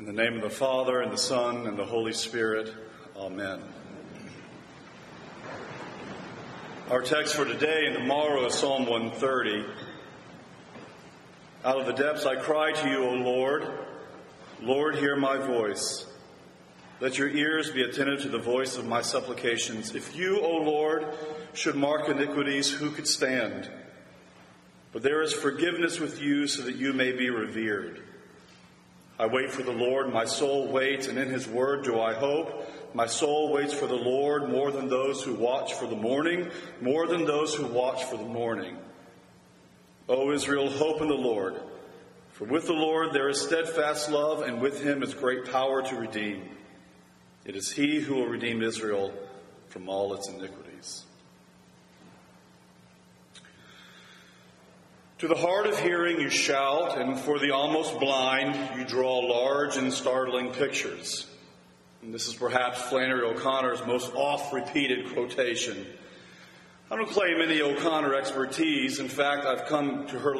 In the name of the Father, and the Son, and the Holy Spirit, Amen. Our text for today and tomorrow is Psalm 130. Out of the depths I cry to you, O Lord. Lord, hear my voice. Let your ears be attentive to the voice of my supplications. If you, O Lord, should mark iniquities, who could stand? But there is forgiveness with you so that you may be revered. I wait for the Lord, my soul waits, and in his word do I hope. My soul waits for the Lord more than those who watch for the morning, more than those who watch for the morning. O Israel, hope in the Lord. For with the Lord there is steadfast love, and with him is great power to redeem. It is he who will redeem Israel from all its iniquities. To the hard of hearing you shout, and for the almost blind you draw large and startling pictures. And this is perhaps Flannery O'Connor's most oft repeated quotation. I don't claim any O'Connor expertise. In fact, I've come to her,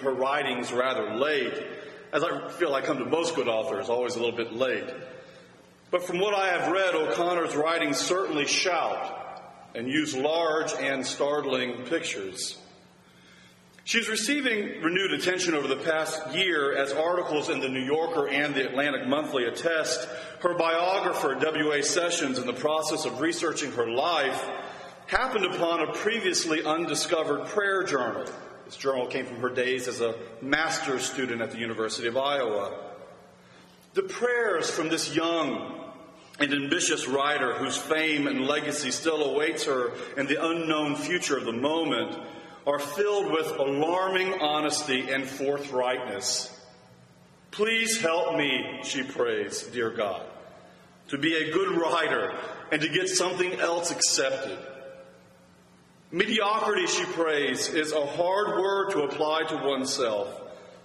her writings rather late, as I feel I come to most good authors, always a little bit late. But from what I have read, O'Connor's writings certainly shout and use large and startling pictures. She's receiving renewed attention over the past year as articles in the New Yorker and the Atlantic Monthly attest. Her biographer, W.A. Sessions, in the process of researching her life, happened upon a previously undiscovered prayer journal. This journal came from her days as a master's student at the University of Iowa. The prayers from this young and ambitious writer whose fame and legacy still awaits her in the unknown future of the moment are filled with alarming honesty and forthrightness. Please help me, she prays, dear God, to be a good writer and to get something else accepted. Mediocrity, she prays, is a hard word to apply to oneself.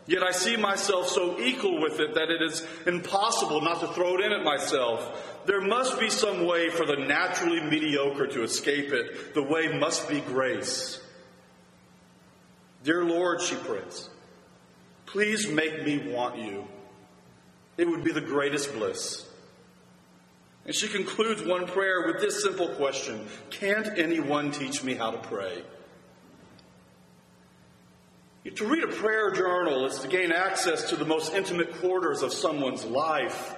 Yet I see myself so equal with it that it is impossible not to throw it in at myself. There must be some way for the naturally mediocre to escape it. The way must be grace. Dear Lord, she prays, please make me want you. It would be the greatest bliss. And she concludes one prayer with this simple question Can't anyone teach me how to pray? To read a prayer journal is to gain access to the most intimate quarters of someone's life.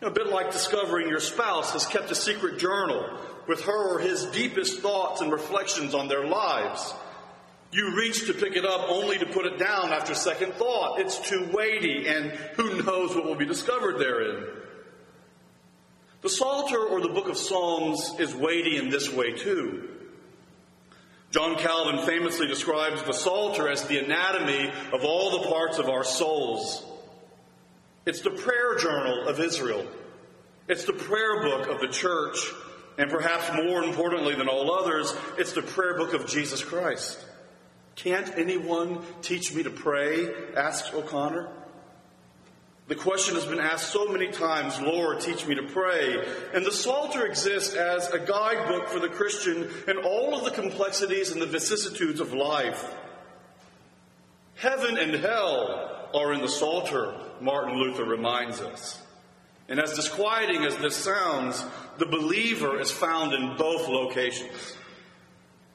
A bit like discovering your spouse has kept a secret journal with her or his deepest thoughts and reflections on their lives. You reach to pick it up only to put it down after second thought. It's too weighty, and who knows what will be discovered therein. The Psalter or the book of Psalms is weighty in this way too. John Calvin famously describes the Psalter as the anatomy of all the parts of our souls. It's the prayer journal of Israel. It's the prayer book of the church. And perhaps more importantly than all others, it's the prayer book of Jesus Christ. Can't anyone teach me to pray? asks O'Connor. The question has been asked so many times, Lord, teach me to pray. And the Psalter exists as a guidebook for the Christian in all of the complexities and the vicissitudes of life. Heaven and hell are in the Psalter, Martin Luther reminds us. And as disquieting as this sounds, the believer is found in both locations.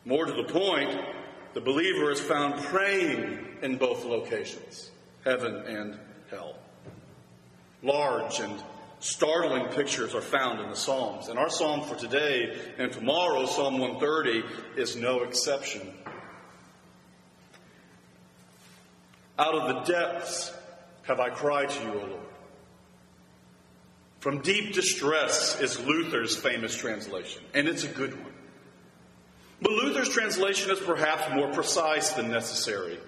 More to the point, the believer is found praying in both locations, heaven and hell. Large and startling pictures are found in the Psalms. And our psalm for today and tomorrow, Psalm 130, is no exception. Out of the depths have I cried to you, O Lord. From deep distress is Luther's famous translation, and it's a good one. But Luther's translation is perhaps more precise than necessary.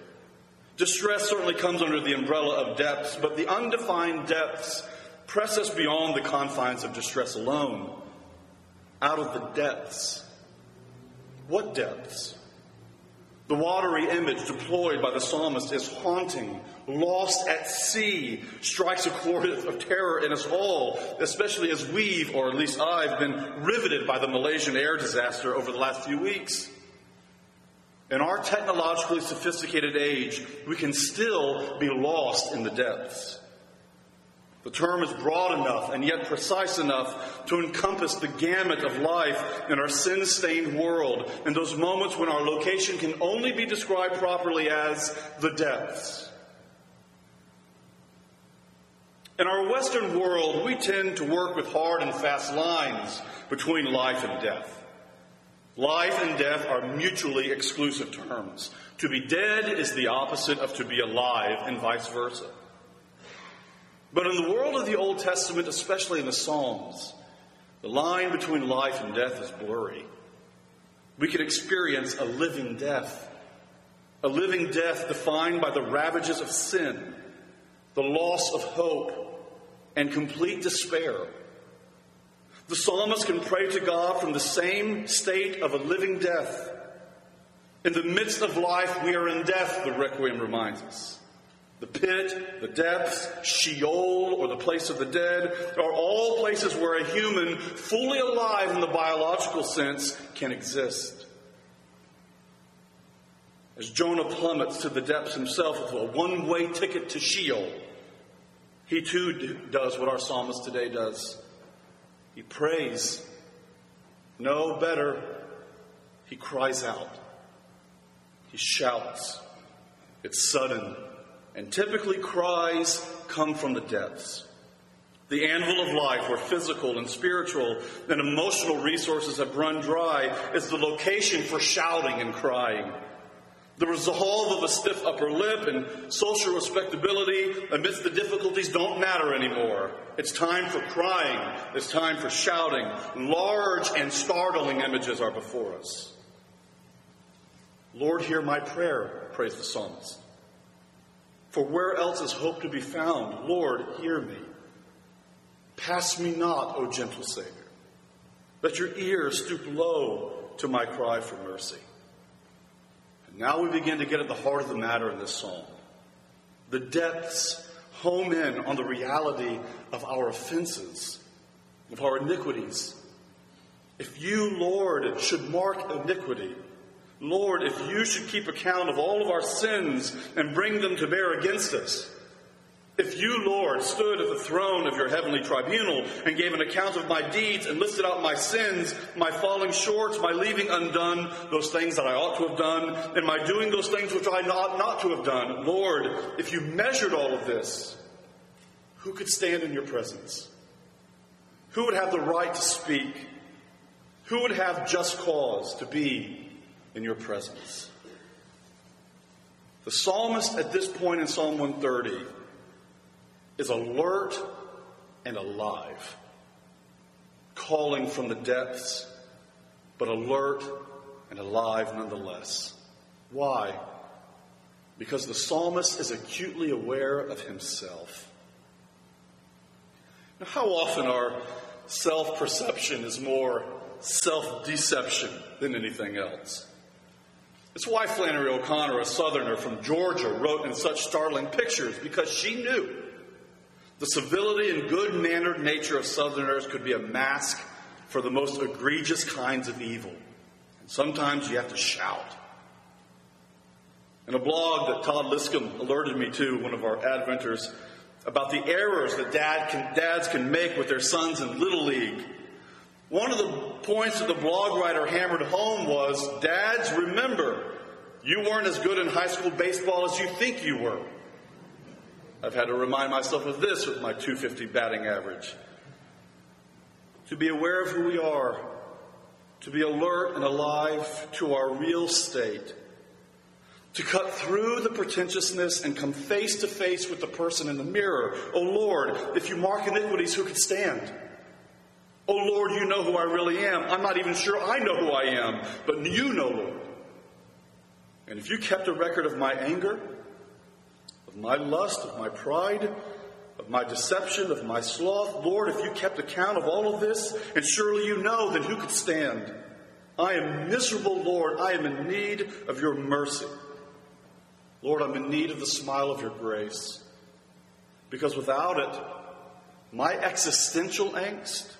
Distress certainly comes under the umbrella of depths, but the undefined depths press us beyond the confines of distress alone. Out of the depths. What depths? The watery image deployed by the psalmist is haunting. Lost at sea strikes a chord of terror in us all, especially as we've, or at least I've, been riveted by the Malaysian air disaster over the last few weeks. In our technologically sophisticated age, we can still be lost in the depths. The term is broad enough and yet precise enough to encompass the gamut of life in our sin stained world in those moments when our location can only be described properly as the depths. In our Western world, we tend to work with hard and fast lines between life and death. Life and death are mutually exclusive terms. To be dead is the opposite of to be alive, and vice versa. But in the world of the Old Testament, especially in the Psalms, the line between life and death is blurry. We can experience a living death, a living death defined by the ravages of sin, the loss of hope, and complete despair. The psalmist can pray to God from the same state of a living death. In the midst of life, we are in death, the Requiem reminds us. The pit, the depths, Sheol, or the place of the dead are all places where a human, fully alive in the biological sense, can exist. As Jonah plummets to the depths himself with a one way ticket to Sheol, he too does what our psalmist today does. He prays. No better. He cries out. He shouts. It's sudden. And typically, cries come from the depths. The anvil of life, where physical and spiritual and emotional resources have run dry, is the location for shouting and crying. The resolve of a stiff upper lip and social respectability amidst the difficulties don't matter anymore. It's time for crying. It's time for shouting. Large and startling images are before us. Lord, hear my prayer, prays the psalmist. For where else is hope to be found? Lord, hear me. Pass me not, O gentle Savior. Let your ears stoop low to my cry for mercy. And now we begin to get at the heart of the matter in this psalm. The depths home in on the reality of our offenses, of our iniquities. If you, Lord, should mark iniquity, Lord, if you should keep account of all of our sins and bring them to bear against us, if you, Lord, stood at the throne of your heavenly tribunal and gave an account of my deeds and listed out my sins, my falling short, my leaving undone those things that I ought to have done, and my doing those things which I ought not to have done, Lord, if you measured all of this, who could stand in your presence? Who would have the right to speak? Who would have just cause to be in your presence? The psalmist at this point in Psalm 130 is alert and alive, calling from the depths, but alert and alive nonetheless. Why? Because the psalmist is acutely aware of himself. Now, how often our self perception is more self deception than anything else? It's why Flannery O'Connor, a southerner from Georgia, wrote in such startling pictures, because she knew the civility and good mannered nature of Southerners could be a mask for the most egregious kinds of evil. And sometimes you have to shout. In a blog that Todd Liscomb alerted me to, one of our Adventers, about the errors that dad can, dads can make with their sons in Little League, one of the points that the blog writer hammered home was Dads, remember, you weren't as good in high school baseball as you think you were. I've had to remind myself of this with my 250 batting average. To be aware of who we are, to be alert and alive to our real state, to cut through the pretentiousness and come face to face with the person in the mirror. Oh Lord, if you mark iniquities, who could stand? Oh Lord, you know who I really am. I'm not even sure I know who I am, but you know, Lord. And if you kept a record of my anger, of my lust, of my pride, of my deception, of my sloth. Lord, if you kept account of all of this, and surely you know, then who could stand? I am miserable, Lord. I am in need of your mercy. Lord, I'm in need of the smile of your grace. Because without it, my existential angst,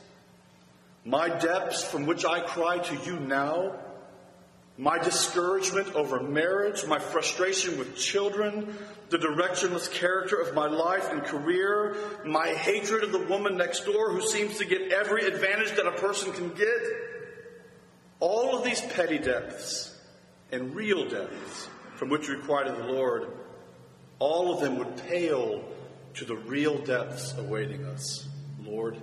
my depths from which I cry to you now, my discouragement over marriage, my frustration with children, the directionless character of my life and career, my hatred of the woman next door who seems to get every advantage that a person can get. All of these petty depths and real depths from which we cry to the Lord, all of them would pale to the real depths awaiting us. Lord,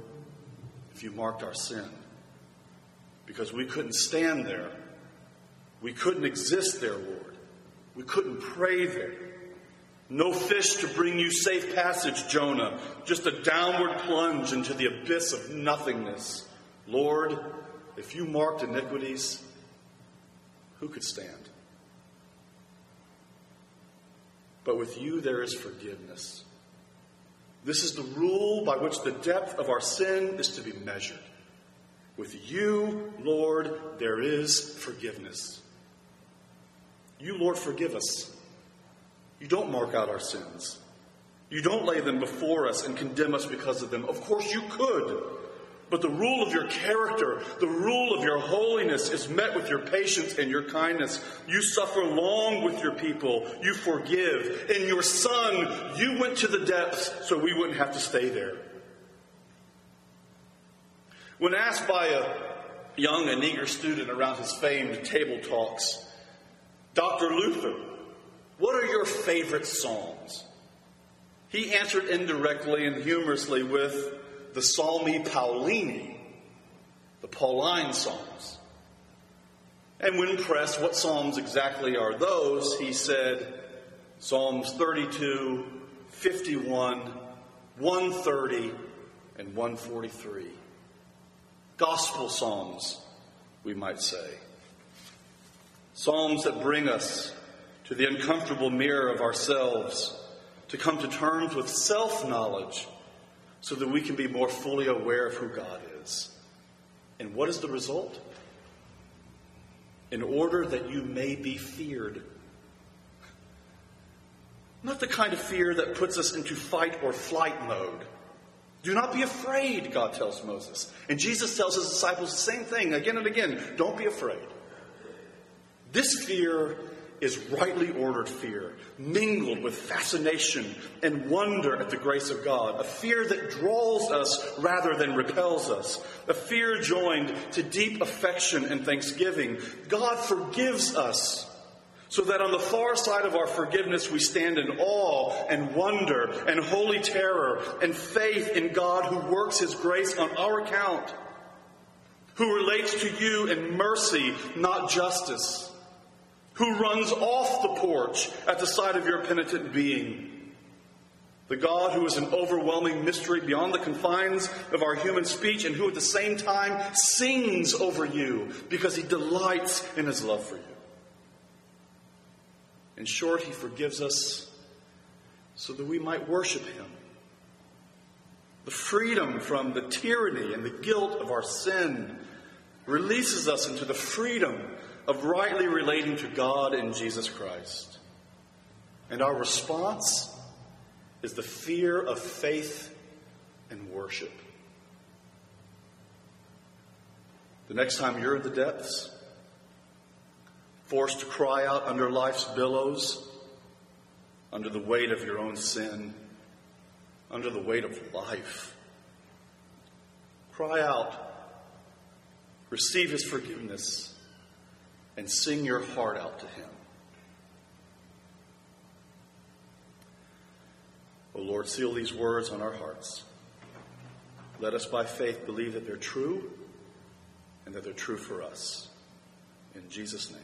if you marked our sin, because we couldn't stand there we couldn't exist there, Lord. We couldn't pray there. No fish to bring you safe passage, Jonah. Just a downward plunge into the abyss of nothingness. Lord, if you marked iniquities, who could stand? But with you there is forgiveness. This is the rule by which the depth of our sin is to be measured. With you, Lord, there is forgiveness. You, Lord, forgive us. You don't mark out our sins. You don't lay them before us and condemn us because of them. Of course, you could. But the rule of your character, the rule of your holiness is met with your patience and your kindness. You suffer long with your people. You forgive. In your Son, you went to the depths so we wouldn't have to stay there. When asked by a young and eager student around his famed table talks, Dr. Luther, what are your favorite Psalms? He answered indirectly and humorously with the Psalmi Paulini, the Pauline Psalms. And when pressed what Psalms exactly are those, he said Psalms 32, 51, 130, and 143. Gospel Psalms, we might say. Psalms that bring us to the uncomfortable mirror of ourselves, to come to terms with self knowledge so that we can be more fully aware of who God is. And what is the result? In order that you may be feared. Not the kind of fear that puts us into fight or flight mode. Do not be afraid, God tells Moses. And Jesus tells his disciples the same thing again and again. Don't be afraid. This fear is rightly ordered fear, mingled with fascination and wonder at the grace of God, a fear that draws us rather than repels us, a fear joined to deep affection and thanksgiving. God forgives us. So that on the far side of our forgiveness, we stand in awe and wonder and holy terror and faith in God who works His grace on our account, who relates to you in mercy, not justice who runs off the porch at the sight of your penitent being. The God who is an overwhelming mystery beyond the confines of our human speech and who at the same time sings over you because he delights in his love for you. In short, he forgives us so that we might worship him. The freedom from the tyranny and the guilt of our sin releases us into the freedom of rightly relating to God in Jesus Christ. And our response is the fear of faith and worship. The next time you're in the depths, forced to cry out under life's billows, under the weight of your own sin, under the weight of life, cry out, receive his forgiveness and sing your heart out to Him. O oh Lord, seal these words on our hearts. Let us by faith believe that they're true and that they're true for us. In Jesus' name.